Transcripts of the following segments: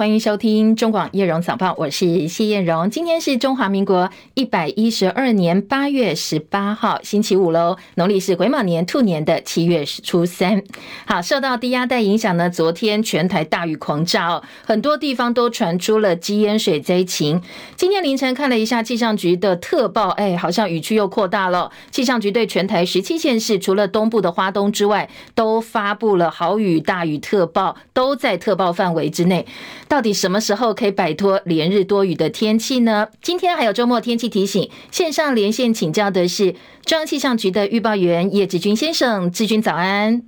欢迎收听中广叶荣早报，我是谢叶荣。今天是中华民国一百一十二年八月十八号，星期五喽，农历是癸卯年兔年的七月初三。好，受到低压带影响呢，昨天全台大雨狂炸哦，很多地方都传出了积淹水灾情。今天凌晨看了一下气象局的特报，哎，好像雨区又扩大了。气象局对全台十七县市，除了东部的花东之外，都发布了豪雨大雨特报，都在特报范围之内。到底什么时候可以摆脱连日多雨的天气呢？今天还有周末天气提醒，线上连线请教的是中央气象局的预报员叶志军先生，志军早安。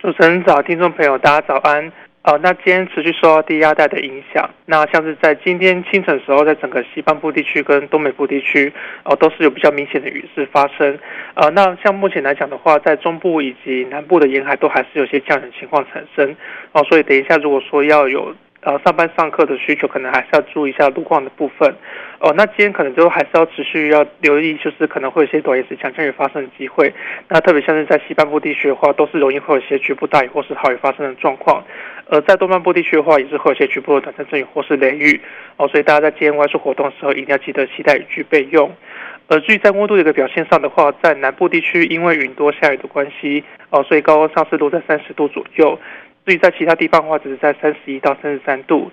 主持人早，听众朋友大家早安。哦，那今天持续受到低压带的影响，那像是在今天清晨时候，在整个西半部地区跟东北部地区，哦，都是有比较明显的雨势发生。呃，那像目前来讲的话，在中部以及南部的沿海都还是有些降雨情况产生。哦，所以等一下如果说要有。呃，上班上课的需求可能还是要注意一下路况的部分。哦，那今天可能就还是要持续要留意，就是可能会有些短时强降雨发生的机会。那特别像是在西半部地区的话，都是容易会有些局部大雨或是豪雨发生的状况。而在东半部地区的话，也是会有些局部的短暂阵雨或是雷雨。哦，所以大家在今天外出活动的时候，一定要记得携带雨具备用。而至于在温度的一个表现上的话，在南部地区因为云多下雨的关系，哦，所以高温上是落在三十度左右。至于在其他地方的话，只是在三十一到三十三度。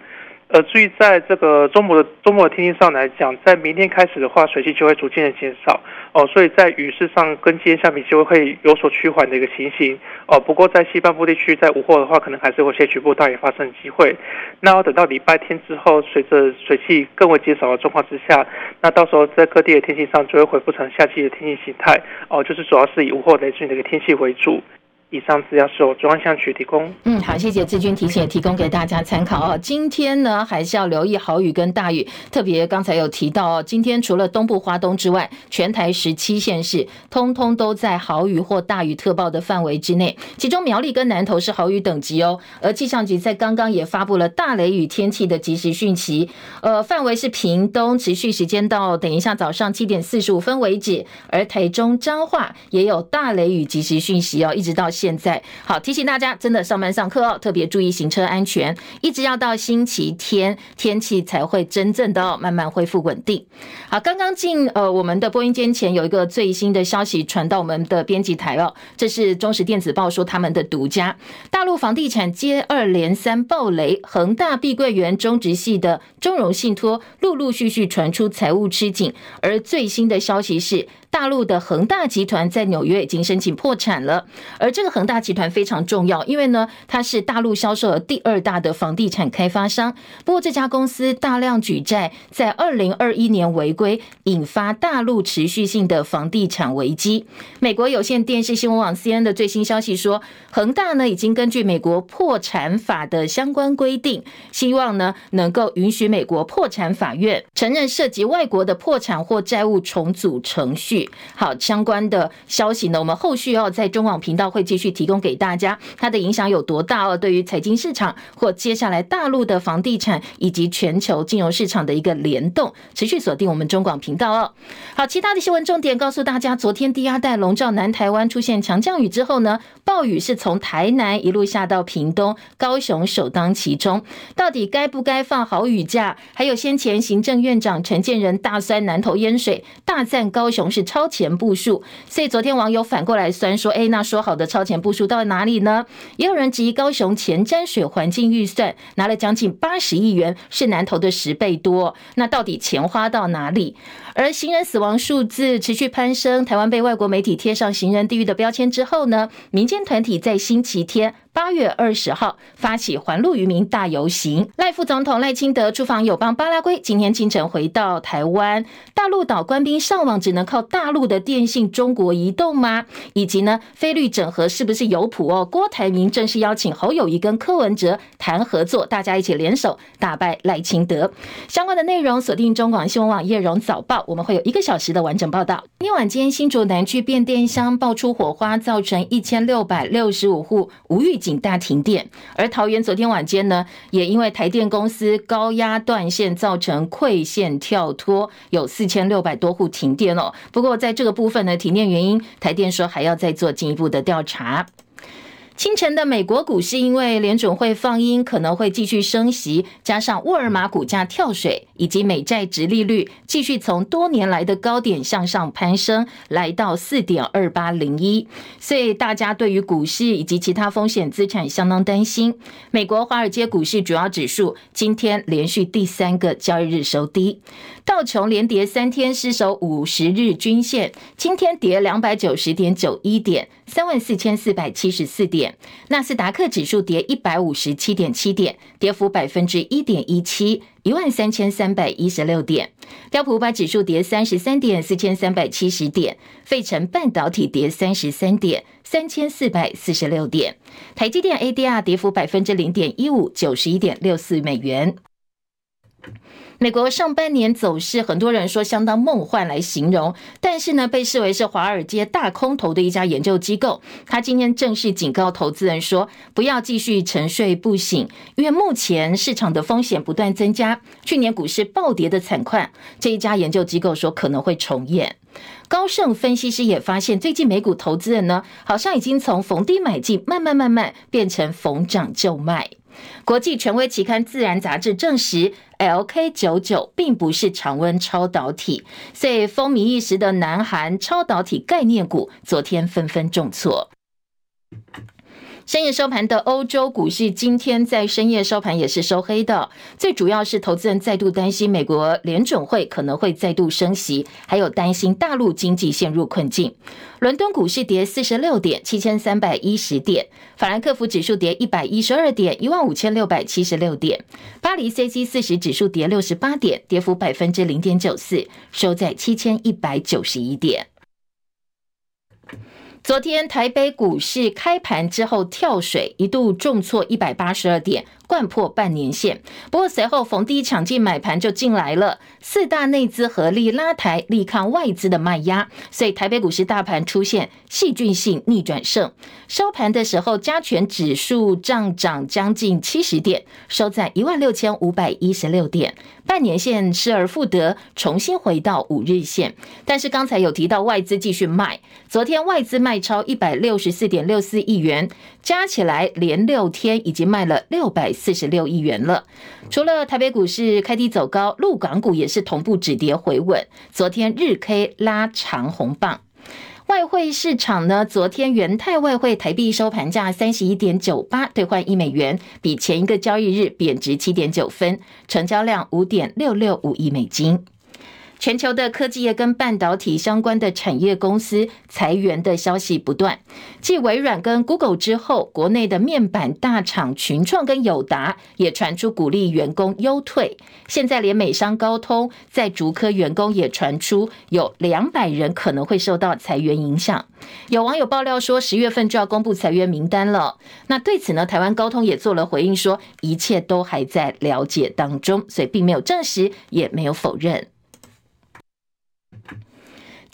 呃，至于在这个周末的周末的天气上来讲，在明天开始的话，水汽就会逐渐的减少哦，所以在雨势上跟今天相比，就会有所趋缓的一个情形哦。不过在西半部地区，在午后的话，可能还是会有些局部大雨发生的机会。那要等到礼拜天之后，随着水汽更为减少的状况之下，那到时候在各地的天气上就会恢复成夏季的天气形态哦，就是主要是以午后雷阵雨的一个天气为主。以上资料是由中央气象局提供。嗯，好，谢谢志军提醒，提供给大家参考哦。今天呢，还是要留意豪雨跟大雨，特别刚才有提到哦，今天除了东部花东之外，全台十七县市通通都在豪雨或大雨特报的范围之内。其中苗栗跟南投是豪雨等级哦，而气象局在刚刚也发布了大雷雨天气的即时讯息，呃，范围是屏东，持续时间到等一下早上七点四十五分为止。而台中彰化也有大雷雨即时讯息哦，一直到。现在好提醒大家，真的上班上课哦，特别注意行车安全，一直要到星期天天气才会真正的慢慢恢复稳定。好，刚刚进呃我们的播音间前有一个最新的消息传到我们的编辑台哦，这是中实电子报说他们的独家，大陆房地产接二连三暴雷，恒大碧桂园中植系的中融信托陆陆续续传出财务吃紧，而最新的消息是。大陆的恒大集团在纽约已经申请破产了，而这个恒大集团非常重要，因为呢，它是大陆销售额第二大的房地产开发商。不过，这家公司大量举债，在二零二一年违规，引发大陆持续性的房地产危机。美国有线电视新闻网 CNN 的最新消息说，恒大呢已经根据美国破产法的相关规定，希望呢能够允许美国破产法院承认涉及外国的破产或债务重组程序。好，相关的消息呢，我们后续要在中广频道会继续提供给大家。它的影响有多大哦？对于财经市场或接下来大陆的房地产以及全球金融市场的一个联动，持续锁定我们中广频道哦。好，其他的新闻重点告诉大家：昨天低压带笼罩南台湾，出现强降雨之后呢，暴雨是从台南一路下到屏东、高雄，首当其冲。到底该不该放好雨假？还有先前行政院长陈建仁大酸南投淹水，大赞高雄是。超前部署，所以昨天网友反过来酸说：“哎，那说好的超前部署到哪里呢？”也有人质疑高雄前瞻水环境预算拿了将近八十亿元，是南投的十倍多。那到底钱花到哪里？而行人死亡数字持续攀升，台湾被外国媒体贴上行人地狱的标签之后呢，民间团体在星期天。八月二十号发起环路渔民大游行，赖副总统赖清德出访友邦巴拉圭，今天清晨回到台湾。大陆岛官兵上网只能靠大陆的电信中国移动吗？以及呢，菲绿整合是不是有谱哦？郭台铭正式邀请侯友谊跟柯文哲谈合作，大家一起联手打败赖清德。相关的内容锁定中广新闻网叶荣早报，我们会有一个小时的完整报道。今天晚间新竹南区变电箱爆出火花，造成一千六百六十五户无预警大停电，而桃园昨天晚间呢，也因为台电公司高压断线造成馈线跳脱，有四千六百多户停电哦。不过在这个部分呢，停电原因，台电说还要再做进一步的调查。清晨的美国股市，因为联准会放鹰，可能会继续升息，加上沃尔玛股价跳水，以及美债殖利率继续从多年来的高点向上攀升，来到四点二八零一，所以大家对于股市以及其他风险资产相当担心。美国华尔街股市主要指数今天连续第三个交易日收低，道琼连跌三天，失守五十日均线，今天跌两百九十点九一点，三万四千四百七十四点。纳斯达克指数跌一百五十七点七点，跌幅百分之一点一七，一万三千三百一十六点。标普五百指数跌三十三点，四千三百七十点。费城半导体跌三十三点，三千四百四十六点。台积电 ADR 跌幅百分之零点一五，九十一点六四美元。美国上半年走势，很多人说相当梦幻来形容，但是呢，被视为是华尔街大空头的一家研究机构，他今天正式警告投资人说，不要继续沉睡不醒，因为目前市场的风险不断增加，去年股市暴跌的惨况，这一家研究机构说可能会重演。高盛分析师也发现，最近美股投资人呢，好像已经从逢低买进，慢慢慢慢变成逢涨就卖。国际权威期刊《自然》杂志证实，LK99 并不是常温超导体，所以风靡一时的南韩超导体概念股昨天纷纷重挫。深夜收盘的欧洲股市，今天在深夜收盘也是收黑的。最主要是投资人再度担心美国联准会可能会再度升息，还有担心大陆经济陷入困境。伦敦股市跌四十六点，七千三百一十点；法兰克福指数跌一百一十二点，一万五千六百七十六点；巴黎 CAC 四十指数跌六十八点，跌幅百分之零点九四，收在七千一百九十一点。昨天台北股市开盘之后跳水，一度重挫一百八十二点。掼破半年线，不过随后逢低抢进买盘就进来了，四大内资合力拉抬，力抗外资的卖压，所以台北股市大盘出现戏剧性逆转胜。收盘的时候，加权指数涨涨将近七十点，收在一万六千五百一十六点，半年线失而复得，重新回到五日线。但是刚才有提到外资继续卖，昨天外资卖超一百六十四点六四亿元，加起来连六天已经卖了六百。四十六亿元了。除了台北股市开低走高，陆港股也是同步止跌回稳。昨天日 K 拉长红棒。外汇市场呢，昨天元泰外汇台币收盘价三十一点九八兑换一美元，比前一个交易日贬值七点九分，成交量五点六六五亿美金。全球的科技业跟半导体相关的产业公司裁员的消息不断，继微软跟 Google 之后，国内的面板大厂群创跟友达也传出鼓励员工优退。现在连美商高通在竹科员工也传出有两百人可能会受到裁员影响。有网友爆料说，十月份就要公布裁员名单了。那对此呢，台湾高通也做了回应，说一切都还在了解当中，所以并没有证实，也没有否认。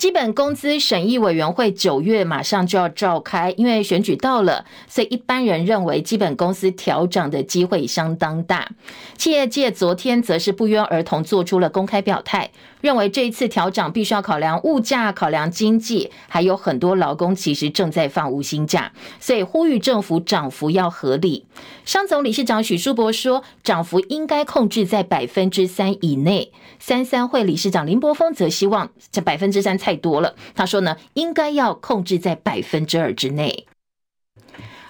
基本工资审议委员会九月马上就要召开，因为选举到了，所以一般人认为基本工资调涨的机会相当大。企业界昨天则是不约而同做出了公开表态。认为这一次调涨必须要考量物价、考量经济，还有很多劳工其实正在放无薪假，所以呼吁政府涨幅要合理。商总理事长许淑伯说，涨幅应该控制在百分之三以内。三三会理事长林柏峰则希望这百分之三太多了，他说呢，应该要控制在百分之二之内。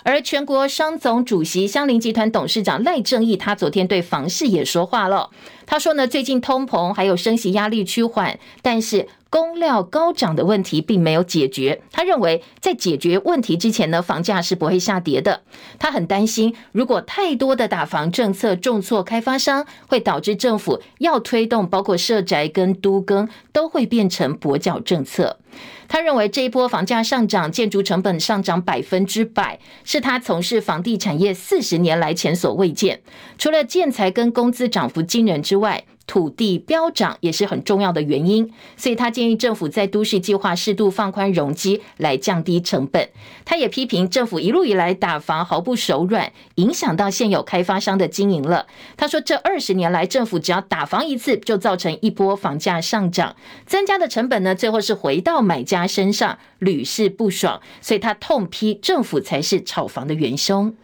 而全国商总主席香菱集团董事长赖正义，他昨天对房市也说话了。他说呢，最近通膨还有升息压力趋缓，但是工料高涨的问题并没有解决。他认为，在解决问题之前呢，房价是不会下跌的。他很担心，如果太多的打房政策重挫开发商，会导致政府要推动包括社宅跟都更都会变成跛脚政策。他认为这一波房价上涨，建筑成本上涨百分之百，是他从事房地产业四十年来前所未见。除了建材跟工资涨幅惊人之外，土地飙涨也是很重要的原因，所以他建议政府在都市计划适度放宽容积来降低成本。他也批评政府一路以来打房毫不手软，影响到现有开发商的经营了。他说，这二十年来政府只要打房一次，就造成一波房价上涨，增加的成本呢，最后是回到买家身上，屡试不爽。所以他痛批政府才是炒房的元凶。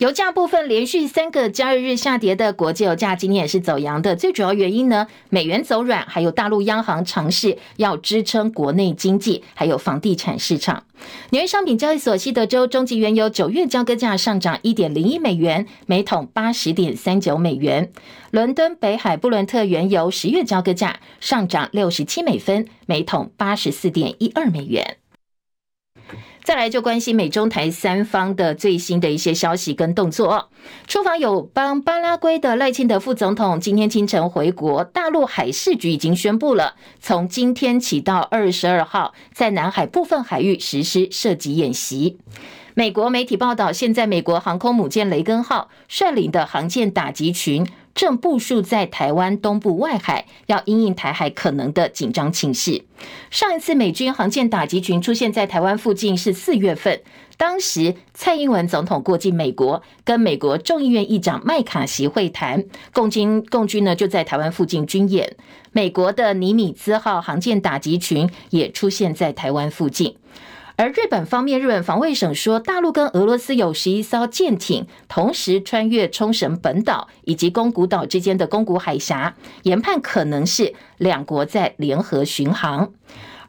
油价部分连续三个交易日下跌的国际油价今天也是走扬的，最主要原因呢，美元走软，还有大陆央行尝试要支撑国内经济，还有房地产市场。纽约商品交易所西德州中级原油九月交割价上涨一点零一美元，每桶八十点三九美元。伦敦北海布伦特原油十月交割价上涨六十七美分，每桶八十四点一二美元。再来就关心美中台三方的最新的一些消息跟动作。出访友邦巴拉圭的赖清德副总统今天清晨回国，大陆海事局已经宣布了，从今天起到二十二号，在南海部分海域实施射击演习。美国媒体报道，现在美国航空母舰雷根号率领的航舰打击群。正部署在台湾东部外海，要因应台海可能的紧张情势。上一次美军航舰打击群出现在台湾附近是四月份，当时蔡英文总统过境美国，跟美国众议院议长麦卡锡会谈，共军共军呢就在台湾附近军演。美国的尼米兹号航舰打击群也出现在台湾附近。而日本方面，日本防卫省说，大陆跟俄罗斯有十一艘舰艇同时穿越冲绳本岛以及宫古岛之间的宫古海峡，研判可能是两国在联合巡航。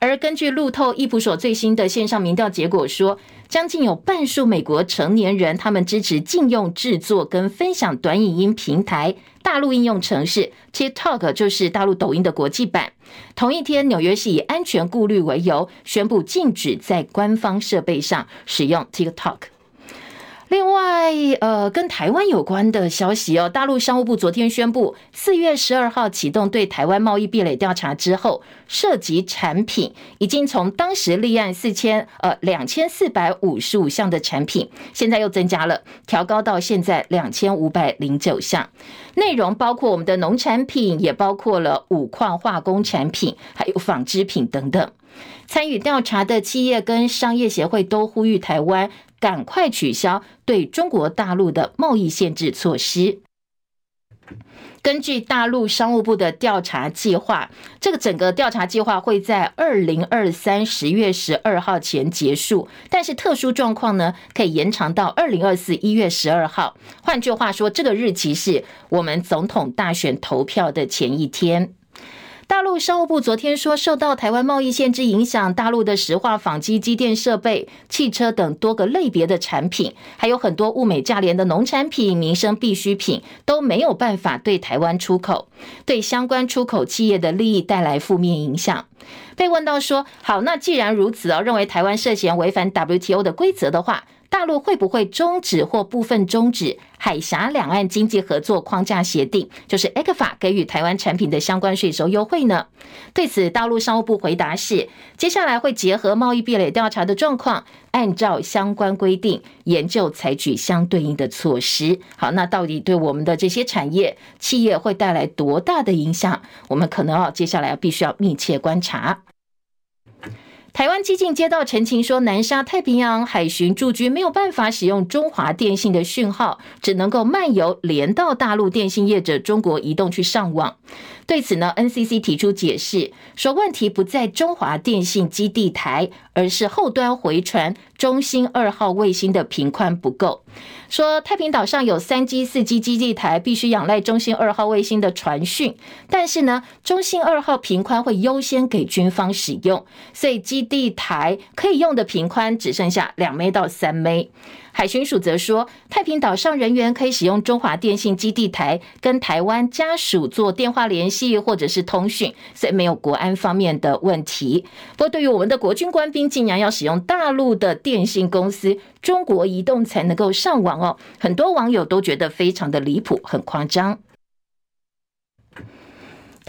而根据路透易普所最新的线上民调结果说，将近有半数美国成年人他们支持禁用制作跟分享短影音平台大陆应用程式 TikTok，就是大陆抖音的国际版。同一天，纽约市以安全顾虑为由，宣布禁止在官方设备上使用 TikTok。另外，呃，跟台湾有关的消息哦，大陆商务部昨天宣布，四月十二号启动对台湾贸易壁垒调查之后，涉及产品已经从当时立案四千呃两千四百五十五项的产品，现在又增加了，调高到现在两千五百零九项，内容包括我们的农产品，也包括了五矿化工产品，还有纺织品等等。参与调查的企业跟商业协会都呼吁台湾。赶快取消对中国大陆的贸易限制措施。根据大陆商务部的调查计划，这个整个调查计划会在二零二三十月十二号前结束，但是特殊状况呢，可以延长到二零二四一月十二号。换句话说，这个日期是我们总统大选投票的前一天。大陆商务部昨天说，受到台湾贸易限制影响，大陆的石化、纺机、机电设备、汽车等多个类别的产品，还有很多物美价廉的农产品、民生必需品都没有办法对台湾出口，对相关出口企业的利益带来负面影响。被问到说，好，那既然如此哦，认为台湾涉嫌违反 WTO 的规则的话。大陆会不会终止或部分终止海峡两岸经济合作框架协定，就是 ECFA 给予台湾产品的相关税收优惠呢？对此，大陆商务部回答是：接下来会结合贸易壁垒调查的状况，按照相关规定研究采取相对应的措施。好，那到底对我们的这些产业企业会带来多大的影响？我们可能要接下来必须要密切观察。台湾基进接到陈情说，南沙太平洋海巡驻军没有办法使用中华电信的讯号，只能够漫游连到大陆电信业者中国移动去上网。对此呢，NCC 提出解释，说问题不在中华电信基地台，而是后端回传中兴二号卫星的频宽不够。说太平岛上有三 G、四 G 基地台，必须仰赖中星二号卫星的传讯，但是呢，中星二号频宽会优先给军方使用，所以基地台可以用的频宽只剩下两枚到三枚。海巡署则说，太平岛上人员可以使用中华电信基地台跟台湾家属做电话联系或者是通讯，所以没有国安方面的问题。不过，对于我们的国军官兵，竟然要使用大陆的电信公司中国移动才能够上网哦，很多网友都觉得非常的离谱，很夸张。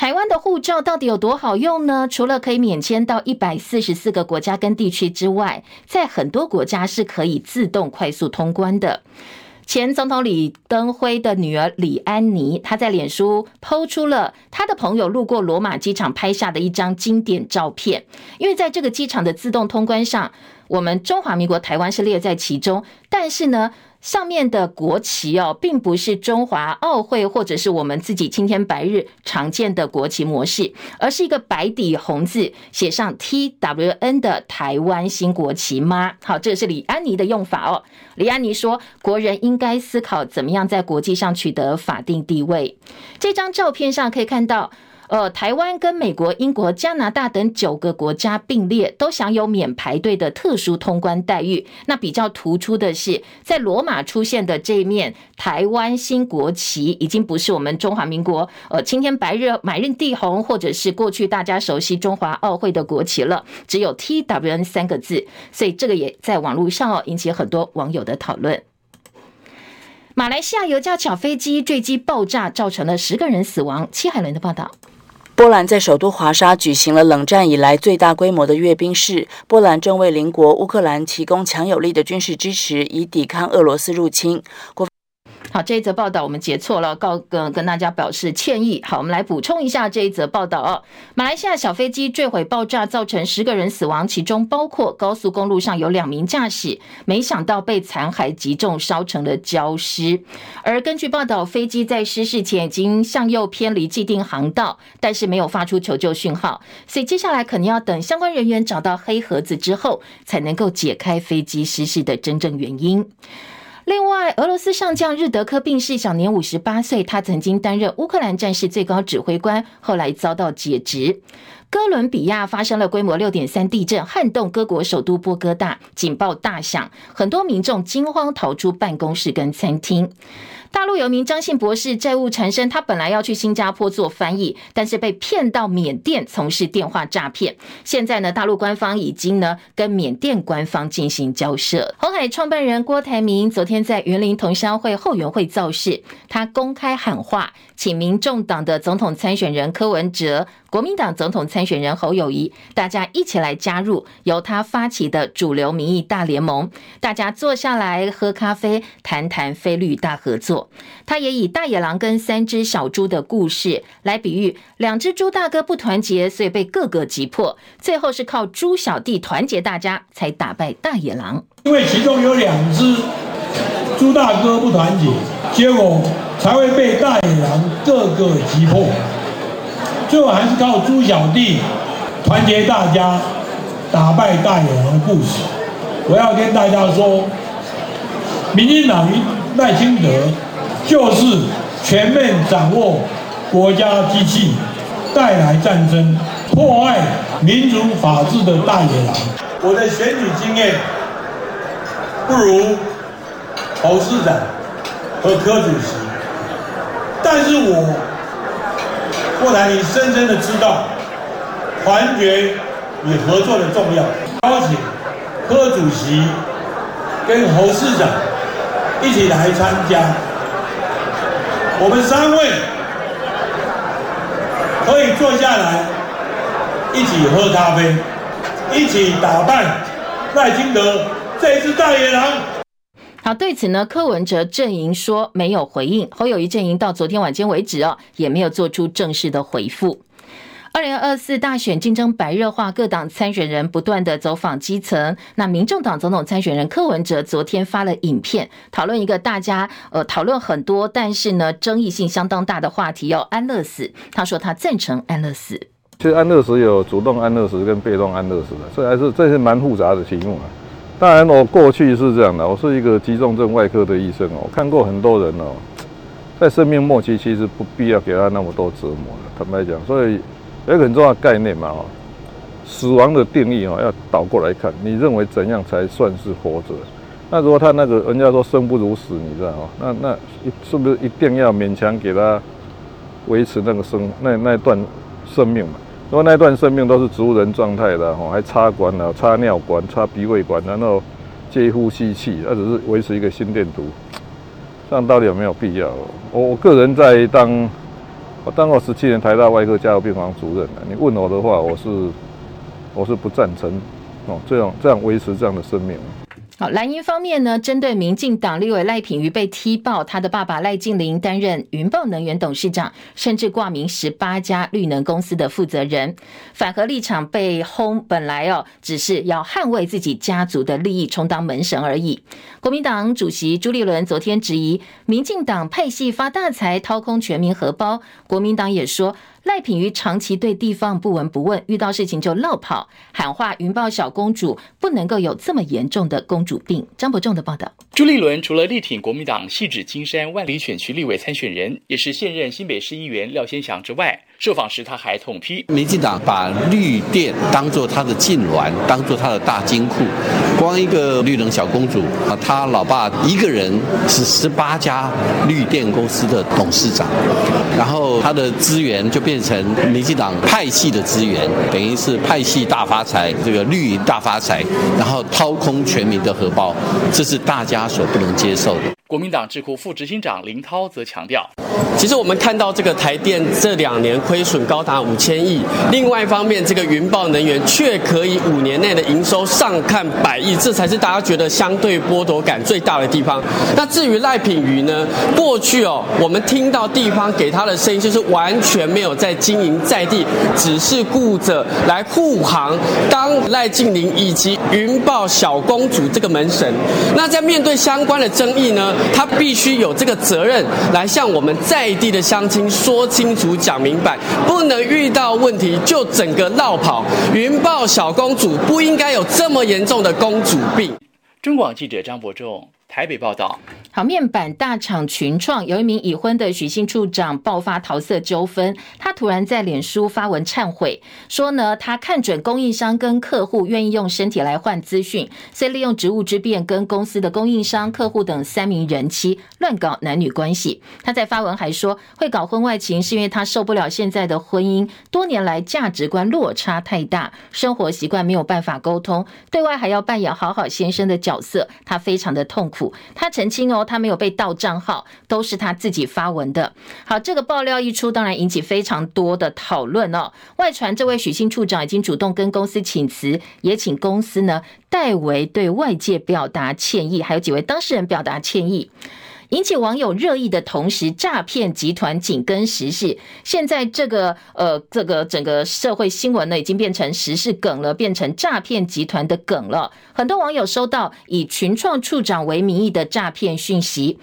台湾的护照到底有多好用呢？除了可以免签到一百四十四个国家跟地区之外，在很多国家是可以自动快速通关的。前总统李登辉的女儿李安妮，她在脸书抛出了她的朋友路过罗马机场拍下的一张经典照片。因为在这个机场的自动通关上，我们中华民国台湾是列在其中，但是呢，上面的国旗哦，并不是中华奥会或者是我们自己青天白日常见的国旗模式，而是一个白底红字写上 TWN 的台湾新国旗吗？好，这是李安妮的用法哦。李安妮说，国人应该思考怎么样在国际上取得法定地位。这张照片上可以看到。呃，台湾跟美国、英国、加拿大等九个国家并列，都享有免排队的特殊通关待遇。那比较突出的是，在罗马出现的这一面台湾新国旗，已经不是我们中华民国呃青天白日满地红，或者是过去大家熟悉中华奥会的国旗了，只有 TWN 三个字。所以这个也在网络上哦引起很多网友的讨论。马来西亚有架小飞机坠机爆炸，造成了十个人死亡。戚海伦的报道。波兰在首都华沙举行了冷战以来最大规模的阅兵式。波兰正为邻国乌克兰提供强有力的军事支持，以抵抗俄罗斯入侵。好，这一则报道我们截错了，告跟跟大家表示歉意。好，我们来补充一下这一则报道哦。马来西亚小飞机坠毁爆炸，造成十个人死亡，其中包括高速公路上有两名驾驶，没想到被残骸击中，烧成了焦尸。而根据报道，飞机在失事前已经向右偏离既定航道，但是没有发出求救讯号，所以接下来可能要等相关人员找到黑盒子之后，才能够解开飞机失事的真正原因。另外，俄罗斯上将日德科病逝，享年五十八岁。他曾经担任乌克兰战事最高指挥官，后来遭到解职。哥伦比亚发生了规模六点三地震，撼动各国首都波哥大，警报大响，很多民众惊慌逃出办公室跟餐厅。大陆有名张姓博士债务缠身，他本来要去新加坡做翻译，但是被骗到缅甸从事电话诈骗。现在呢，大陆官方已经呢跟缅甸官方进行交涉。红海创办人郭台铭昨天在云林同乡会后援会造势，他公开喊话，请民众党的总统参选人柯文哲、国民党总统参选人侯友谊，大家一起来加入由他发起的主流民意大联盟，大家坐下来喝咖啡，谈谈非绿大合作。他也以大野狼跟三只小猪的故事来比喻，两只猪大哥不团结，所以被各个击破，最后是靠猪小弟团结大家才打败大野狼。因为其中有两只猪大哥不团结，结果才会被大野狼各个击破，最后还是靠猪小弟团结大家打败大野狼的故事。我要跟大家说，民进党赖清德。就是全面掌握国家机器，带来战争、破坏民主法治的大野狼。我的选举经验不如侯市长和柯主席，但是我郭台铭深深的知道团结与合作的重要。邀请柯主席跟侯市长一起来参加。我们三位可以坐下来一起喝咖啡，一起打败赖清德这只大野狼。好，对此呢，柯文哲阵营说没有回应，侯友宜阵营到昨天晚间为止哦，也没有做出正式的回复。二零二四大选竞争白热化，各党参选人不断的走访基层。那民众党总统参选人柯文哲昨天发了影片，讨论一个大家呃讨论很多，但是呢争议性相当大的话题，要安乐死。他说他赞成安乐死。其实安乐死有主动安乐死跟被动安乐死的，这还是这是蛮复杂的题目啊。当然我过去是这样的，我是一个急重症外科的医生哦，我看过很多人哦，在生命末期其实不必要给他那么多折磨的，坦白讲，所以。有一个很重要概念嘛，哦，死亡的定义哦，要倒过来看，你认为怎样才算是活着？那如果他那个人家说生不如死，你知道哦，那那是不是一定要勉强给他维持那个生那那段生命嘛？如果那段生命都是植物人状态的哦，还插管了、插尿管、插鼻胃管，然后接呼吸器，那只是维持一个心电图，这样到底有没有必要？我我个人在当。我当过十七年台大外科加护病房主任，你问我的话，我是我是不赞成哦，这样这样维持这样的生命。好，蓝营方面呢，针对民进党立委赖品妤被踢爆，他的爸爸赖静林担任云豹能源董事长，甚至挂名十八家绿能公司的负责人，反核立场被轰。本来哦，只是要捍卫自己家族的利益，充当门神而已。国民党主席朱立伦昨天质疑民进党派系发大财，掏空全民荷包。国民党也说。赖品妤长期对地方不闻不问，遇到事情就落跑，喊话云豹小公主不能够有这么严重的公主病。张伯仲的报道。朱立伦除了力挺国民党汐止金山万里选区立委参选人，也是现任新北市议员廖先祥之外，受访时他还痛批民进党把绿电当作他的痙攣，当作他的大金库。光一个绿能小公主啊，他老爸一个人是十八家绿电公司的董事长，然后他的资源就变。成民进党派系的资源，等于是派系大发财，这个绿大发财，然后掏空全民的荷包，这是大家所不能接受的。国民党智库副执行长林涛则强调。其实我们看到这个台电这两年亏损高达五千亿，另外一方面，这个云豹能源却可以五年内的营收上看百亿，这才是大家觉得相对剥夺感最大的地方。那至于赖品妤呢？过去哦，我们听到地方给他的声音就是完全没有在经营在地，只是顾着来护航，当赖净麟以及云豹小公主这个门神。那在面对相关的争议呢，他必须有这个责任来向我们。在地的乡亲说清楚、讲明白，不能遇到问题就整个绕跑。云豹小公主不应该有这么严重的公主病。中广记者张伯仲。台北报道，好，面板大厂群创有一名已婚的许姓处长爆发桃色纠纷，他突然在脸书发文忏悔，说呢，他看准供应商跟客户愿意用身体来换资讯，所以利用职务之便跟公司的供应商、客户等三名人妻乱搞男女关系。他在发文还说，会搞婚外情是因为他受不了现在的婚姻，多年来价值观落差太大，生活习惯没有办法沟通，对外还要扮演好好先生的角色，他非常的痛苦。他澄清哦，他没有被盗账号，都是他自己发文的。好，这个爆料一出，当然引起非常多的讨论哦。外传这位许姓处长已经主动跟公司请辞，也请公司呢代为对外界表达歉意，还有几位当事人表达歉意。引起网友热议的同时，诈骗集团紧跟时事。现在这个呃，这个整个社会新闻呢，已经变成时事梗了，变成诈骗集团的梗了。很多网友收到以群创处长为名义的诈骗讯息，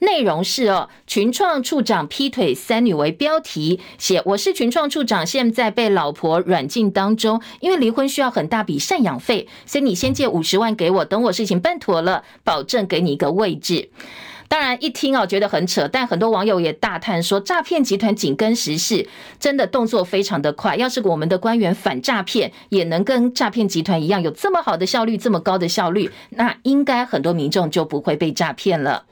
内容是哦，群创处长劈腿三女为标题，写我是群创处长，现在被老婆软禁当中，因为离婚需要很大笔赡养费，所以你先借五十万给我，等我事情办妥了，保证给你一个位置。当然，一听哦，觉得很扯，但很多网友也大叹说，诈骗集团紧跟时事，真的动作非常的快。要是我们的官员反诈骗，也能跟诈骗集团一样有这么好的效率，这么高的效率，那应该很多民众就不会被诈骗了。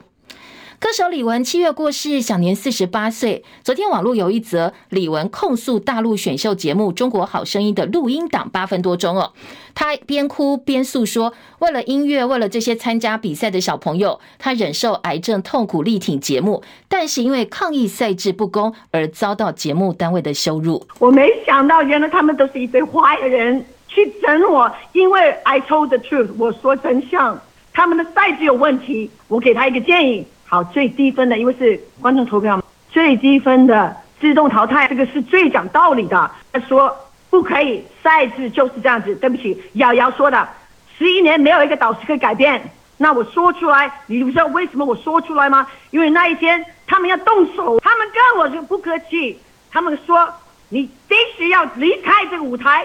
歌手李玟七月过世，享年四十八岁。昨天网络有一则李玟控诉大陆选秀节目《中国好声音》的录音档八分多钟哦，他边哭边诉说，为了音乐，为了这些参加比赛的小朋友，他忍受癌症痛苦力挺节目，但是因为抗议赛制不公而遭到节目单位的羞辱。我没想到，原来他们都是一堆坏人去整我，因为 I told the truth，我说真相，他们的赛制有问题，我给他一个建议。好，最低分的，因为是观众投票嘛，最低分的自动淘汰，这个是最讲道理的。他说不可以，赛制就是这样子。对不起，瑶瑶说的，十一年没有一个导师可以改变。那我说出来，你不知道为什么我说出来吗？因为那一天他们要动手，他们跟我就不客气，他们说你必须要离开这个舞台。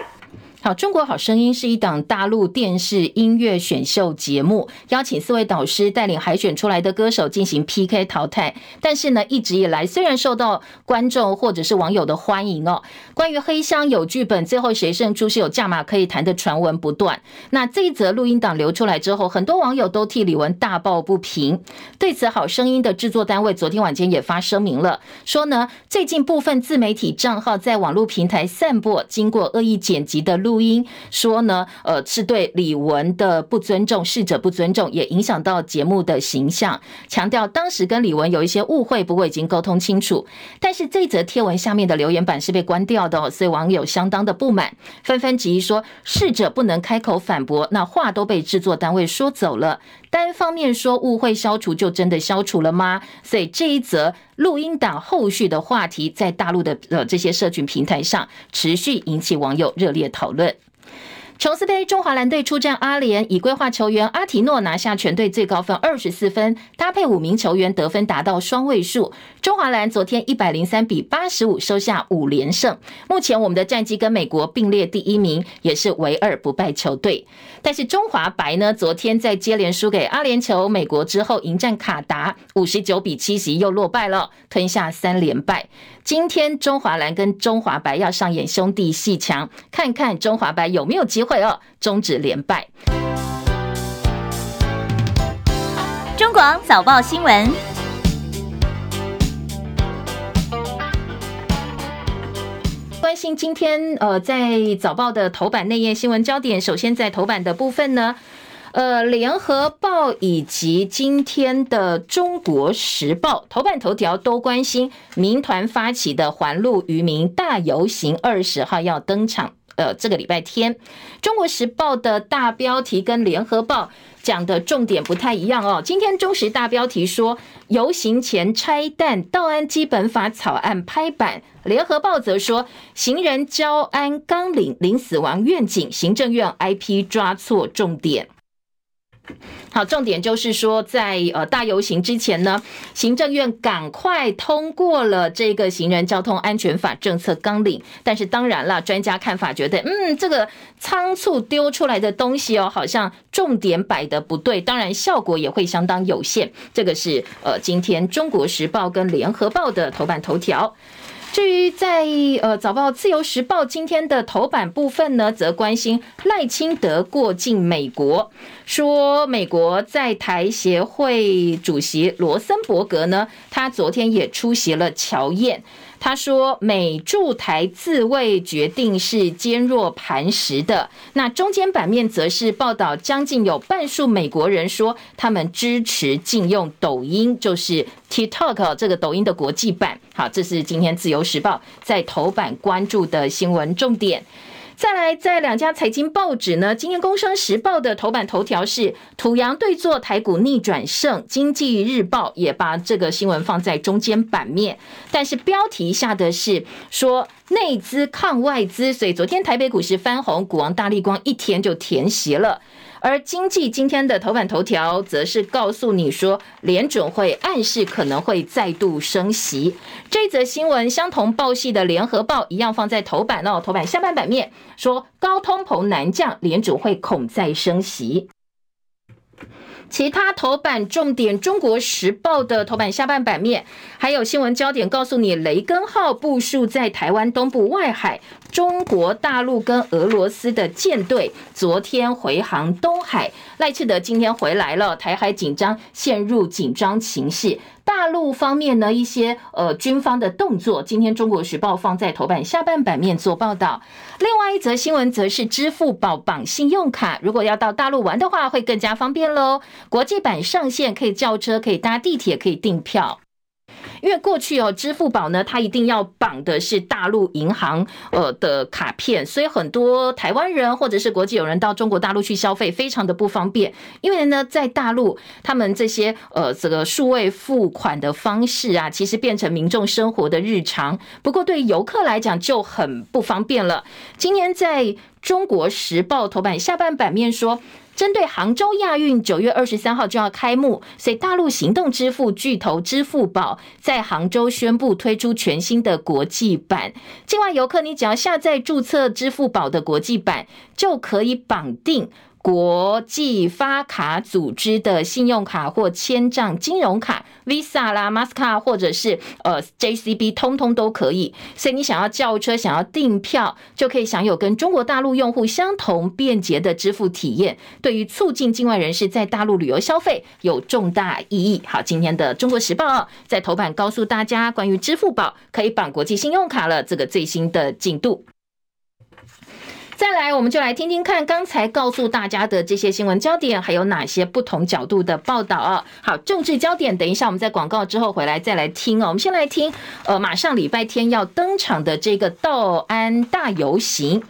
好，中国好声音是一档大陆电视音乐选秀节目，邀请四位导师带领海选出来的歌手进行 PK 淘汰。但是呢，一直以来虽然受到观众或者是网友的欢迎哦，关于黑箱有剧本，最后谁胜出是有价码可以谈的传闻不断。那这一则录音档流出来之后，很多网友都替李玟大抱不平。对此，好声音的制作单位昨天晚间也发声明了，说呢，最近部分自媒体账号在网络平台散播经过恶意剪辑的录。录音，说呢，呃，是对李玟的不尊重，逝者不尊重，也影响到节目的形象。强调当时跟李玟有一些误会，不过已经沟通清楚。但是这则贴文下面的留言板是被关掉的，所以网友相当的不满，纷纷质疑说，逝者不能开口反驳，那话都被制作单位说走了。单方面说误会消除就真的消除了吗？所以这一则录音档后续的话题在大陆的呃这些社群平台上持续引起网友热烈讨论。琼斯杯，中华蓝队出战阿联，以归化球员阿提诺拿下全队最高分二十四分，搭配五名球员得分达到双位数。中华蓝昨天一百零三比八十五收下五连胜，目前我们的战绩跟美国并列第一名，也是唯二不败球队。但是中华白呢，昨天在接连输给阿联酋、美国之后，迎战卡达，五十九比七十又落败了，吞下三连败。今天中华蓝跟中华白要上演兄弟戏强，看看中华白有没有机会哦，终止连败。中广早报新闻，关心今天呃在早报的头版内页新闻焦点，首先在头版的部分呢。呃，联合报以及今天的中国时报头版头条都关心民团发起的环路渔民大游行，二十号要登场。呃，这个礼拜天，中国时报的大标题跟联合报讲的重点不太一样哦。今天中时大标题说游行前拆弹，道安基本法草案拍板；联合报则说行人交安纲领零死亡愿景，行政院 IP 抓错重点。好，重点就是说，在呃大游行之前呢，行政院赶快通过了这个行人交通安全法政策纲领。但是当然了，专家看法觉得，嗯，这个仓促丢出来的东西哦，好像重点摆得不对，当然效果也会相当有限。这个是呃今天中国时报跟联合报的头版头条。至于在呃早报自由时报今天的头版部分呢，则关心赖清德过境美国，说美国在台协会主席罗森伯格呢，他昨天也出席了乔宴。他说：“美驻台自卫决定是坚若磐石的。”那中间版面则是报道，将近有半数美国人说他们支持禁用抖音，就是 TikTok 这个抖音的国际版。好，这是今天自由时报在头版关注的新闻重点。再来，在两家财经报纸呢，今天《工商时报》的头版头条是土洋对坐台股逆转胜，《经济日报》也把这个新闻放在中间版面，但是标题下的是说内资抗外资，所以昨天台北股市翻红，股王大力光一天就填席了。而经济今天的头版头条则是告诉你说，联准会暗示可能会再度升息。这则新闻相同报系的联合报一样放在头版哦，头版下半版面说高通膨难降，联准会恐再升息。其他头版重点，《中国时报》的头版下半版面，还有新闻焦点，告诉你雷根号部署在台湾东部外海，中国大陆跟俄罗斯的舰队昨天回航东海，赖清德今天回来了，台海紧张陷入紧张情势。大陆方面呢，一些呃军方的动作，今天《中国时报》放在头版下半版面做报道。另外一则新闻则是支付宝绑信用卡，如果要到大陆玩的话，会更加方便喽。国际版上线，可以叫车，可以搭地铁，可以订票。因为过去哦，支付宝呢，它一定要绑的是大陆银行呃的卡片，所以很多台湾人或者是国际友人到中国大陆去消费，非常的不方便。因为呢，在大陆他们这些呃这个数位付款的方式啊，其实变成民众生活的日常。不过对游客来讲就很不方便了。今天在中国时报头版下半版面说。针对杭州亚运九月二十三号就要开幕，所以大陆行动支付巨头支付宝在杭州宣布推出全新的国际版。境外游客，你只要下载注册支付宝的国际版，就可以绑定。国际发卡组织的信用卡或千账金融卡，Visa 啦、Master 或者是呃 JCB，通通都可以。所以你想要叫车、想要订票，就可以享有跟中国大陆用户相同便捷的支付体验。对于促进境外人士在大陆旅游消费有重大意义。好，今天的中国时报在头版告诉大家，关于支付宝可以绑国际信用卡了这个最新的进度。再来，我们就来听听看刚才告诉大家的这些新闻焦点，还有哪些不同角度的报道啊？好，政治焦点，等一下我们在广告之后回来再来听哦。我们先来听，呃，马上礼拜天要登场的这个道安大游行。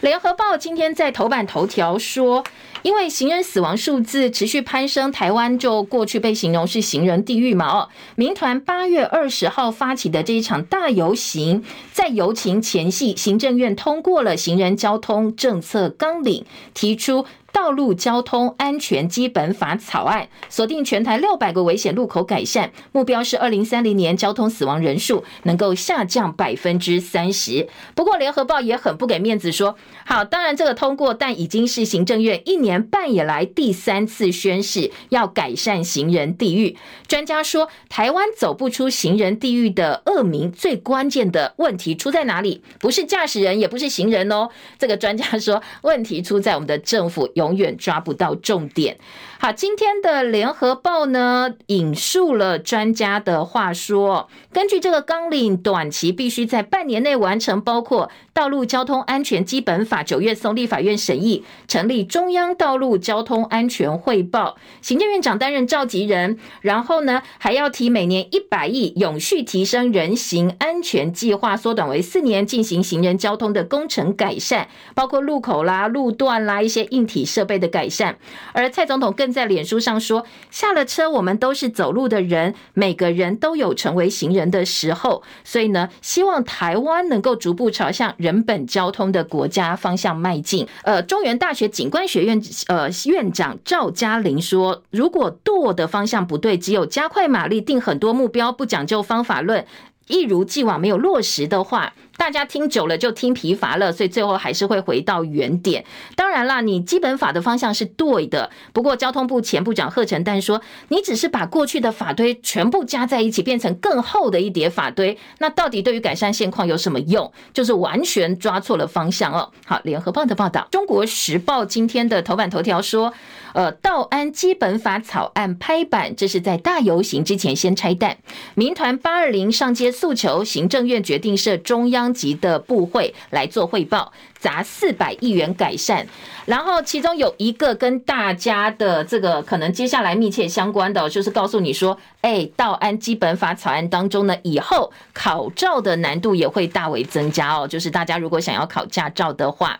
联合报今天在头版头条说，因为行人死亡数字持续攀升，台湾就过去被形容是行人地狱嘛。哦，民团八月二十号发起的这一场大游行，在游行前夕，行政院通过了行人交通政策纲领，提出。道路交通安全基本法草案锁定全台六百个危险路口改善目标是二零三零年交通死亡人数能够下降百分之三十。不过联合报也很不给面子说，好，当然这个通过，但已经是行政院一年半以来第三次宣示要改善行人地狱。专家说，台湾走不出行人地狱的恶名，最关键的问题出在哪里？不是驾驶人，也不是行人哦。这个专家说，问题出在我们的政府。永远抓不到重点。好，今天的联合报呢，引述了专家的话说，根据这个纲领，短期必须在半年内完成，包括道路交通安全基本法九月送立法院审议，成立中央道路交通安全汇报，行政院长担任召集人，然后呢，还要提每年一百亿永续提升人行安全计划，缩短为四年进行行人交通的工程改善，包括路口啦、路段啦一些硬体设备的改善。而蔡总统更在脸书上说，下了车，我们都是走路的人，每个人都有成为行人的时候。所以呢，希望台湾能够逐步朝向人本交通的国家方向迈进。呃，中原大学警官学院呃院长赵嘉玲说，如果舵的方向不对，只有加快马力，定很多目标，不讲究方法论，一如既往没有落实的话。大家听久了就听疲乏了，所以最后还是会回到原点。当然啦，你基本法的方向是对的，不过交通部前部长贺陈旦说，你只是把过去的法堆全部加在一起，变成更厚的一叠法堆，那到底对于改善现况有什么用？就是完全抓错了方向哦。好，联合报的报道，中国时报今天的头版头条说，呃，道安基本法草案拍板，这是在大游行之前先拆弹，民团八二零上街诉求，行政院决定设中央。级的部会来做汇报，砸四百亿元改善，然后其中有一个跟大家的这个可能接下来密切相关的，就是告诉你说，哎，道安基本法草案当中呢，以后考照的难度也会大为增加哦，就是大家如果想要考驾照的话，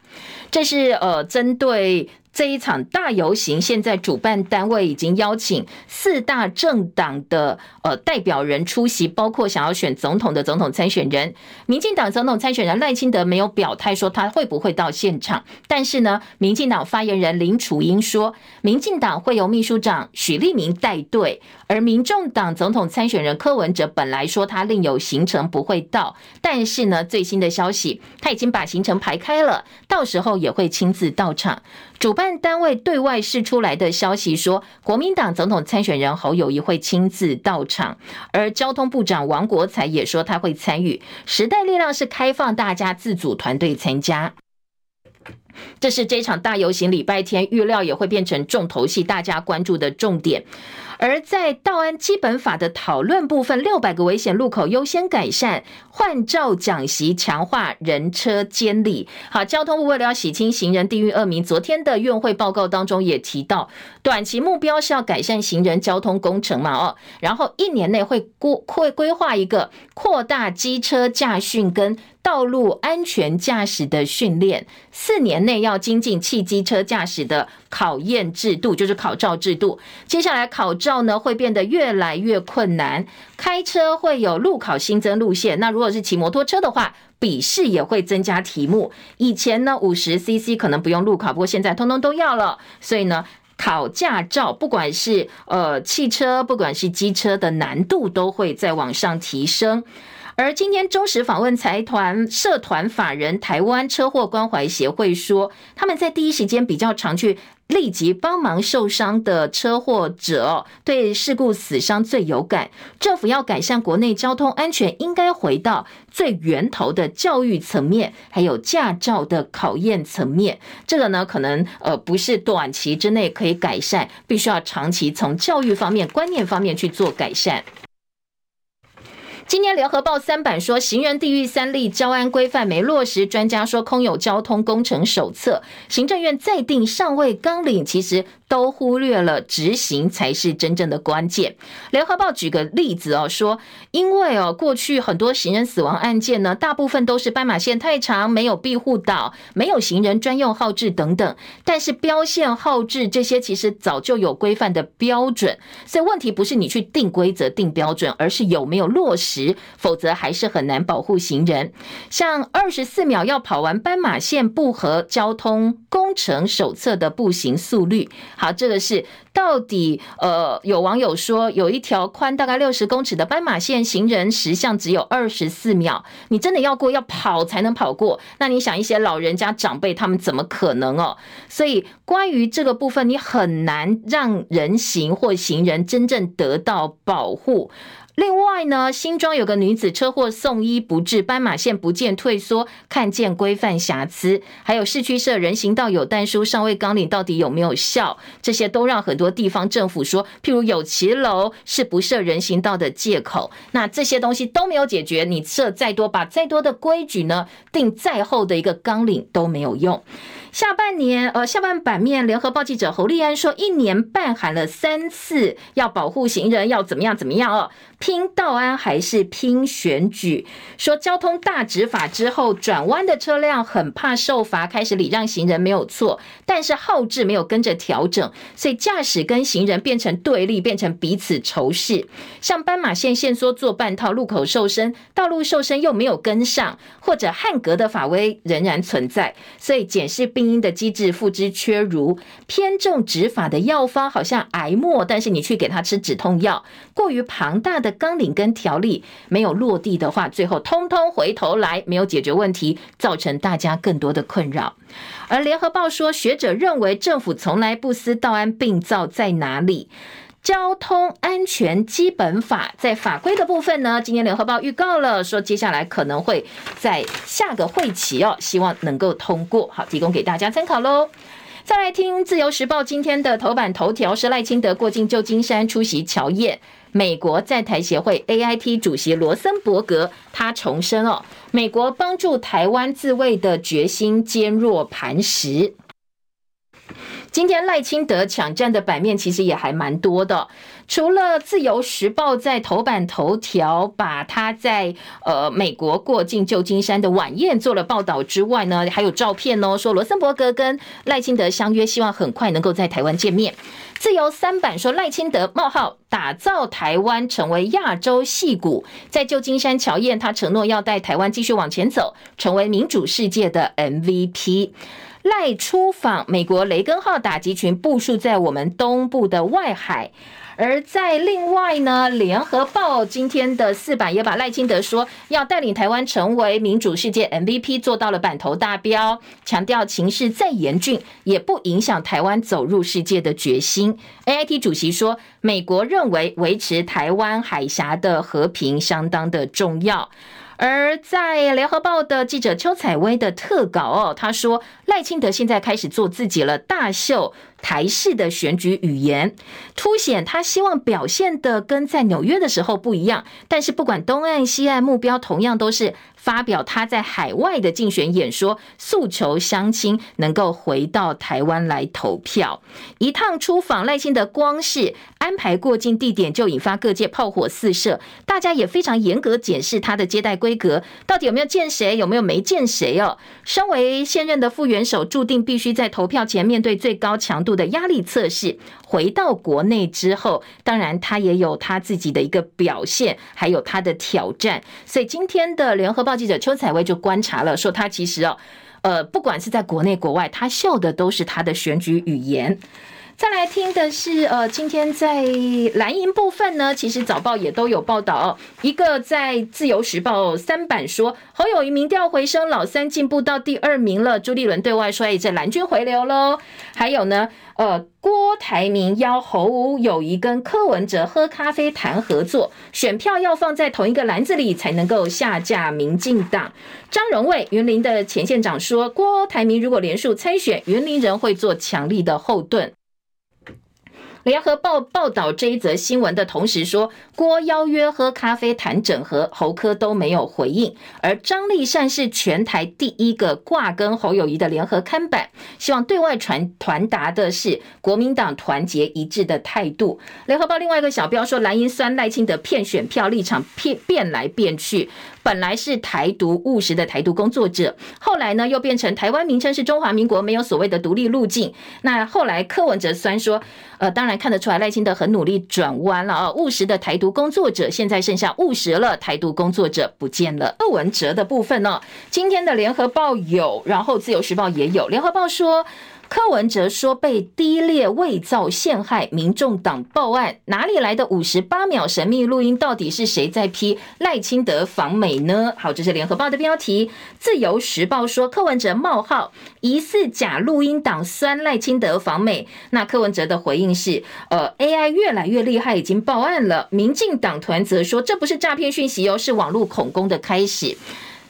这是呃针对。这一场大游行，现在主办单位已经邀请四大政党的呃代表人出席，包括想要选总统的总统参选人。民进党总统参选人赖清德没有表态说他会不会到现场，但是呢，民进党发言人林楚英说，民进党会由秘书长许立明带队，而民众党总统参选人柯文哲本来说他另有行程不会到，但是呢，最新的消息他已经把行程排开了，到时候也会亲自到场。主办单位对外释出来的消息说，国民党总统参选人侯友谊会亲自到场，而交通部长王国材也说他会参与。时代力量是开放大家自组团队参加。这是这场大游行礼拜天预料也会变成重头戏，大家关注的重点。而在道安基本法的讨论部分，六百个危险路口优先改善，换照讲习，强化人车监理。好，交通部为了要洗清行人地狱恶名，昨天的院会报告当中也提到，短期目标是要改善行人交通工程嘛，哦，然后一年内会规会规划一个扩大机车驾训跟道路安全驾驶的训练，四年内要精进汽机车驾驶的考验制度，就是考照制度。接下来考照呢会变得越来越困难，开车会有路考新增路线。那如果是骑摩托车的话，笔试也会增加题目。以前呢五十 CC 可能不用路考，不过现在通通都要了。所以呢，考驾照不管是呃汽车，不管是机车的难度都会再往上提升。而今天中时访问财团社团法人台湾车祸关怀协会说，他们在第一时间比较常去立即帮忙受伤的车祸者，对事故死伤最有感。政府要改善国内交通安全，应该回到最源头的教育层面，还有驾照的考验层面。这个呢，可能呃不是短期之内可以改善，必须要长期从教育方面、观念方面去做改善。今年联合报三版说，行人地域三例交安规范没落实，专家说空有交通工程手册，行政院再定尚未纲领，其实都忽略了执行才是真正的关键。联合报举个例子哦，说因为哦过去很多行人死亡案件呢，大部分都是斑马线太长，没有庇护岛，没有行人专用号志等等，但是标线号志这些其实早就有规范的标准，所以问题不是你去定规则定标准，而是有没有落实。否则还是很难保护行人。像二十四秒要跑完斑马线，不合交通工程手册的步行速率。好，这个是到底呃，有网友说有一条宽大概六十公尺的斑马线，行人时相只有二十四秒，你真的要过要跑才能跑过。那你想一些老人家长辈他们怎么可能哦？所以关于这个部分，你很难让人行或行人真正得到保护。另外呢，新庄有个女子车祸送医不治，斑马线不见退缩，看见规范瑕疵，还有市区设人行道有但书上位纲领到底有没有效？这些都让很多地方政府说，譬如有骑楼是不设人行道的借口。那这些东西都没有解决，你设再多，把再多的规矩呢，定再厚的一个纲领都没有用。下半年，呃，下半版面，联合报记者侯立安说，一年半喊了三次要保护行人，要怎么样怎么样哦，拼道安还是拼选举？说交通大执法之后，转弯的车辆很怕受罚，开始礼让行人没有错，但是号志没有跟着调整，所以驾驶跟行人变成对立，变成彼此仇视。像斑马线限缩做半套，路口瘦身，道路瘦身又没有跟上，或者汉格的法威仍然存在，所以检视。病因的机制付之阙如，偏重执法的药方好像癌末，但是你去给他吃止痛药，过于庞大的纲领跟条例没有落地的话，最后通通回头来没有解决问题，造成大家更多的困扰。而联合报说，学者认为政府从来不思道安病灶在哪里。交通安全基本法在法规的部分呢，今天联合报预告了，说接下来可能会在下个会期哦，希望能够通过。好，提供给大家参考喽。再来听自由时报今天的头版头条是赖清德过境旧金山出席侨宴，美国在台协会 AIT 主席罗森伯格他重申哦，美国帮助台湾自卫的决心坚若磐石。今天赖清德抢占的版面其实也还蛮多的，除了自由时报在头版头条把他在呃美国过境旧金山的晚宴做了报道之外呢，还有照片哦，说罗森伯格跟赖清德相约，希望很快能够在台湾见面。自由三版说赖清德冒号打造台湾成为亚洲戏骨，在旧金山乔宴，他承诺要带台湾继续往前走，成为民主世界的 MVP。赖出访美国雷根号打击群部署在我们东部的外海，而在另外呢，联合报今天的四版也把赖清德说要带领台湾成为民主世界 MVP 做到了版头大标，强调情势再严峻也不影响台湾走入世界的决心。AIT 主席说，美国认为维持台湾海峡的和平相当的重要。而在联合报的记者邱采薇的特稿哦，他说赖清德现在开始做自己了，大秀台式的选举语言，凸显他希望表现的跟在纽约的时候不一样。但是不管东岸西岸，目标同样都是发表他在海外的竞选演说，诉求乡亲能够回到台湾来投票。一趟出访赖清德，光是安排过境地点就引发各界炮火四射，大家也非常严格检视他的接待规。格到底有没有见谁？有没有没见谁哦？身为现任的副选手，注定必须在投票前面对最高强度的压力测试。回到国内之后，当然他也有他自己的一个表现，还有他的挑战。所以今天的联合报记者邱采薇就观察了，说他其实哦，呃，不管是在国内国外，他秀的都是他的选举语言。再来听的是，呃，今天在蓝营部分呢，其实早报也都有报道。一个在自由时报三版说，侯友宜民调回升，老三进步到第二名了。朱立伦对外说，哎，这蓝军回流喽。还有呢，呃，郭台铭邀侯友宜跟柯文哲喝咖啡谈合作，选票要放在同一个篮子里才能够下架民进党。张荣卫云林的前县长说，郭台铭如果连署参选，云林人会做强力的后盾。联合报报道这一则新闻的同时说，郭邀约喝咖啡谈整合，侯科都没有回应。而张立善是全台第一个挂跟侯友谊的联合看板，希望对外传传达的是国民党团结一致的态度。联合报另外一个小标说，蓝营酸赖清德骗选票，立场变变来变去。本来是台独务实的台独工作者，后来呢又变成台湾名称是中华民国，没有所谓的独立路径。那后来柯文哲虽然说，呃，当然看得出来赖清德很努力转弯了啊，务实的台独工作者现在剩下务实了，台独工作者不见了。柯文哲的部分呢，今天的联合报有，然后自由时报也有。联合报说。柯文哲说被低劣伪造陷害，民众党报案，哪里来的五十八秒神秘录音？到底是谁在批赖清德访美呢？好，这是联合报的标题。自由时报说柯文哲冒号疑似假录音党酸赖清德访美，那柯文哲的回应是：呃，AI 越来越厉害，已经报案了。民进党团则说这不是诈骗讯息哦，是网络恐攻的开始。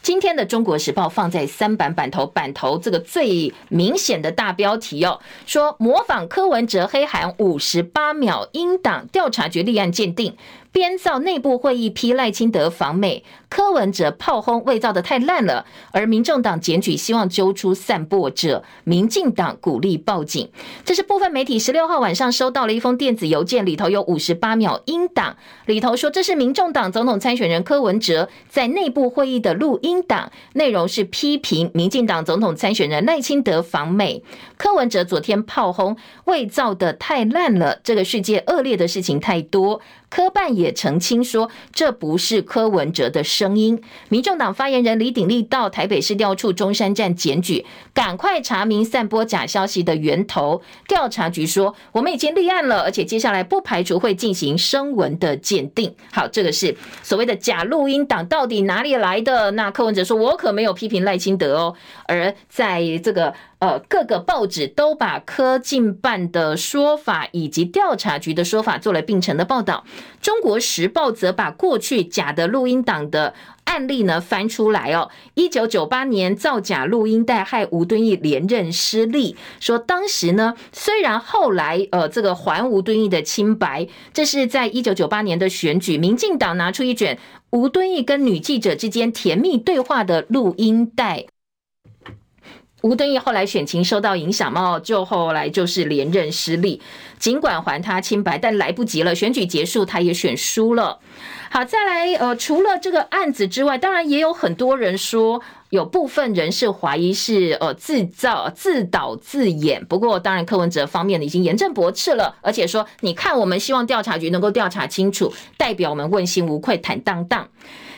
今天的《中国时报》放在三版版头，版头这个最明显的大标题哦，说模仿柯文哲黑函五十八秒英党，调查局立案鉴定。编造内部会议批赖清德访美，柯文哲炮轰伪造的太烂了，而民众党检举希望揪出散播者，民进党鼓励报警。这是部分媒体十六号晚上收到了一封电子邮件，里头有五十八秒音档，里头说这是民众党总统参选人柯文哲在内部会议的录音档，内容是批评民进党总统参选人赖清德访美。柯文哲昨天炮轰伪造的太烂了，这个世界恶劣的事情太多。科办也澄清说，这不是柯文哲的声音。民众党发言人李鼎立到台北市调处中山站检举，赶快查明散播假消息的源头。调查局说，我们已经立案了，而且接下来不排除会进行声纹的鉴定。好，这个是所谓的假录音档到底哪里来的？那柯文哲说，我可没有批评赖清德哦。而在这个。呃，各个报纸都把科进办的说法以及调查局的说法做了并成的报道。中国时报则把过去假的录音档的案例呢翻出来哦。一九九八年造假录音带害吴敦义连任失利，说当时呢虽然后来呃这个还吴敦义的清白，这是在一九九八年的选举，民进党拿出一卷吴敦义跟女记者之间甜蜜对话的录音带。吴敦义后来选情受到影响嘛，就后来就是连任失利。尽管还他清白，但来不及了，选举结束，他也选输了。好，再来，呃，除了这个案子之外，当然也有很多人说，有部分人是怀疑是呃自造、自导自演。不过，当然柯文哲方面已经严正驳斥了，而且说，你看，我们希望调查局能够调查清楚，代表我们问心无愧、坦荡荡。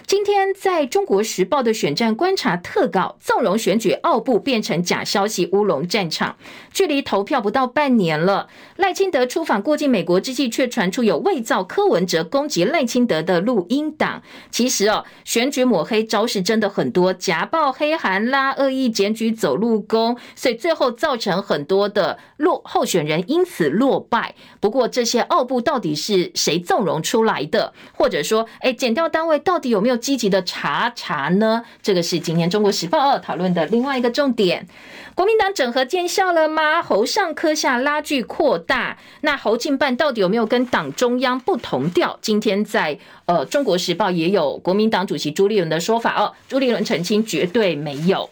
今天在中国时报的选战观察特稿，纵容选举奥布变成假消息乌龙战场。距离投票不到半年了，赖清德出访过境美国之际，却传出有伪造柯文哲攻击赖清德的录音档。其实哦，选举抹黑招式真的很多，假报黑函啦，恶意检举走路工，所以最后造成很多的落候选人因此落败。不过这些奥布到底是谁纵容出来的？或者说，哎，检调单位到底有没有？积极的查查呢？这个是今天《中国时报》二讨论的另外一个重点。国民党整合见效了吗？侯上科下拉锯扩大，那侯进办到底有没有跟党中央不同调？今天在呃《中国时报》也有国民党主席朱立伦的说法哦，朱立伦澄清绝对没有。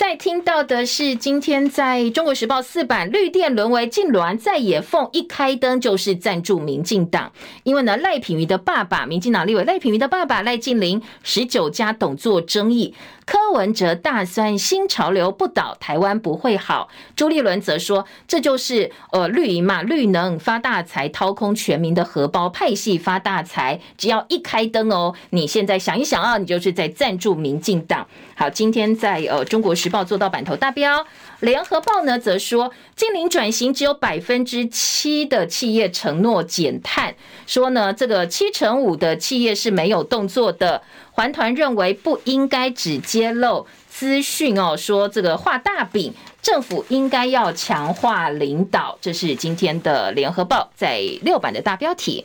再听到的是，今天在中国时报四版，绿电沦为痉挛在野凤，一开灯就是赞助民进党。因为呢，赖品妤的爸爸，民进党立委赖品妤的爸爸赖劲麟，十九家董座争议。柯文哲大酸新潮流不倒，台湾不会好。朱立伦则说，这就是呃绿营嘛，绿能发大财，掏空全民的荷包，派系发大财。只要一开灯哦，你现在想一想啊，你就是在赞助民进党。好，今天在呃中国时报做到版头大标，联合报呢则说，净零转型只有百分之七的企业承诺减碳，说呢这个七成五的企业是没有动作的。环团认为不应该只揭露资讯哦，说这个画大饼，政府应该要强化领导。这是今天的联合报在六版的大标题。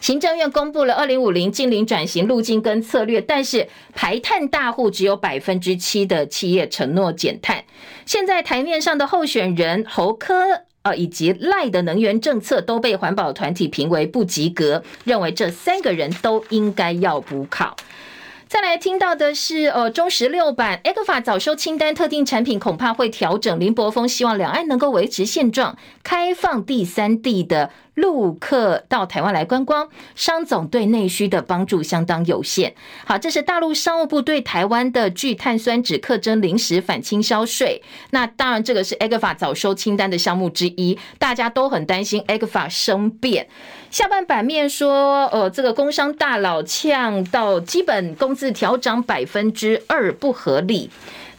行政院公布了二零五零净零转型路径跟策略，但是排碳大户只有百分之七的企业承诺减碳。现在台面上的候选人侯科呃以及赖的能源政策都被环保团体评为不及格，认为这三个人都应该要补考。再来听到的是，呃，中时六版，ECFA 早收清单特定产品恐怕会调整。林柏峰希望两岸能够维持现状，开放第三地的陆客到台湾来观光，商总对内需的帮助相当有限。好，这是大陆商务部对台湾的聚碳酸酯课征临时反倾销税。那当然，这个是 EGFA 早收清单的项目之一，大家都很担心 EGFA 生变。下半版面说，呃，这个工商大佬呛到基本工资调涨百分之二不合理。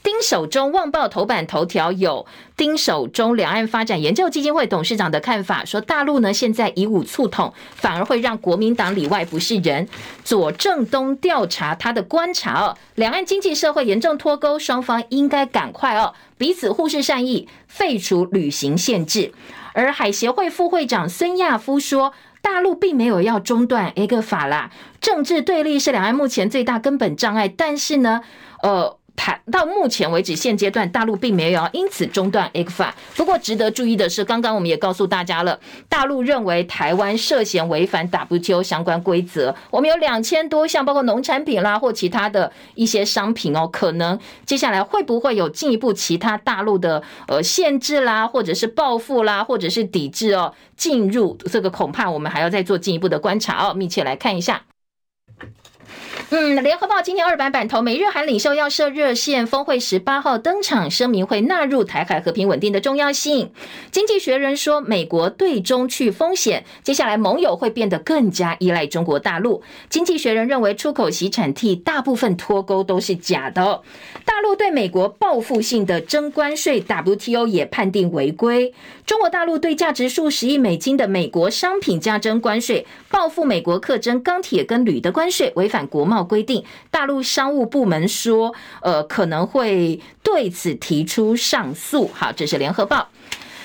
丁守中旺报头版头条有丁守中两岸发展研究基金会董事长的看法，说大陆呢现在以武促统，反而会让国民党里外不是人。左正东调查他的观察哦，两岸经济社会严重脱钩，双方应该赶快哦彼此互释善意，废除旅行限制。而海协会副会长孙亚夫说，大陆并没有要中断 ECFA 啦，政治对立是两岸目前最大根本障碍，但是呢，呃。台到目前为止，现阶段大陆并没有因此中断 ECFA。不过值得注意的是，刚刚我们也告诉大家了，大陆认为台湾涉嫌违反 WTO 相关规则。我们有两千多项，包括农产品啦或其他的一些商品哦，可能接下来会不会有进一步其他大陆的呃限制啦，或者是报复啦，或者是抵制哦进入这个，恐怕我们还要再做进一步的观察哦，密切来看一下。嗯，联合报今天二版版头，美日韩领袖要设热线，峰会十八号登场，声明会纳入台海和平稳定的重要性。经济学人说，美国对中去风险，接下来盟友会变得更加依赖中国大陆。经济学人认为，出口洗产替大部分脱钩都是假的。大陆对美国报复性的征关税，WTO 也判定违规。中国大陆对价值数十亿美金的美国商品加征关税，报复美国课征钢铁跟铝的关税，违反国贸。规定，大陆商务部门说，呃，可能会对此提出上诉。好，这是联合报。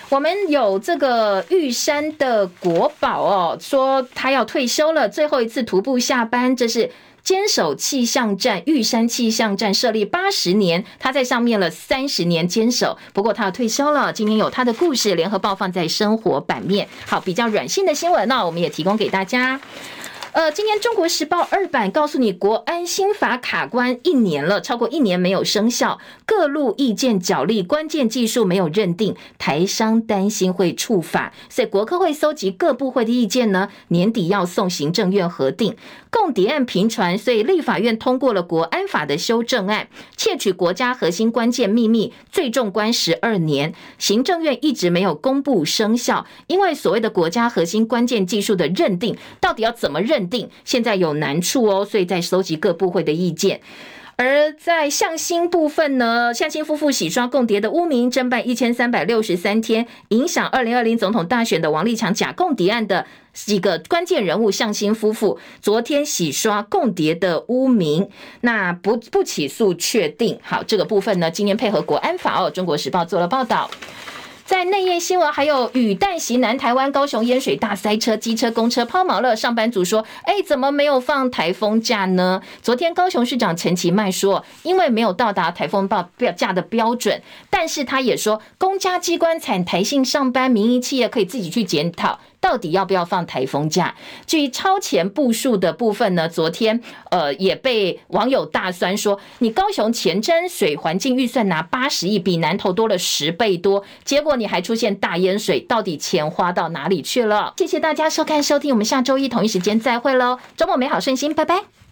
我们有这个玉山的国宝哦，说他要退休了，最后一次徒步下班。这是坚守气象站，玉山气象站设立八十年，他在上面了三十年坚守。不过他要退休了，今天有他的故事，联合报放在生活版面。好，比较软性的新闻呢，我们也提供给大家。呃，今天《中国时报》二版告诉你，国安新法卡关一年了，超过一年没有生效，各路意见角力，关键技术没有认定，台商担心会触法，所以国科会搜集各部会的意见呢，年底要送行政院核定。共谍案频传，所以立法院通过了国安法的修正案，窃取国家核心关键秘密，最重关十二年。行政院一直没有公布生效，因为所谓的国家核心关键技术的认定，到底要怎么认定现在有难处哦，所以在收集各部会的意见。而在向心部分呢，向心夫妇洗刷共谍的污名，侦办一千三百六十三天，影响二零二零总统大选的王立强假共谍案的几个关键人物向心夫妇，昨天洗刷共谍的污名，那不不起诉确定。好，这个部分呢，今天配合国安法哦，中国时报做了报道。在内页新闻，还有雨弹袭南台湾，高雄淹水大塞车，机车公车抛锚了。上班族说：“哎，怎么没有放台风假呢？”昨天高雄市长陈其迈说：“因为没有到达台风报标价的标准。”但是他也说，公家机关采台性上班，民营企业可以自己去检讨。到底要不要放台风假？至于超前部署的部分呢？昨天呃也被网友大酸说，你高雄前瞻水环境预算拿八十亿，比南投多了十倍多，结果你还出现大淹水，到底钱花到哪里去了？谢谢大家收看收听，我们下周一同一时间再会喽，周末美好顺心，拜拜。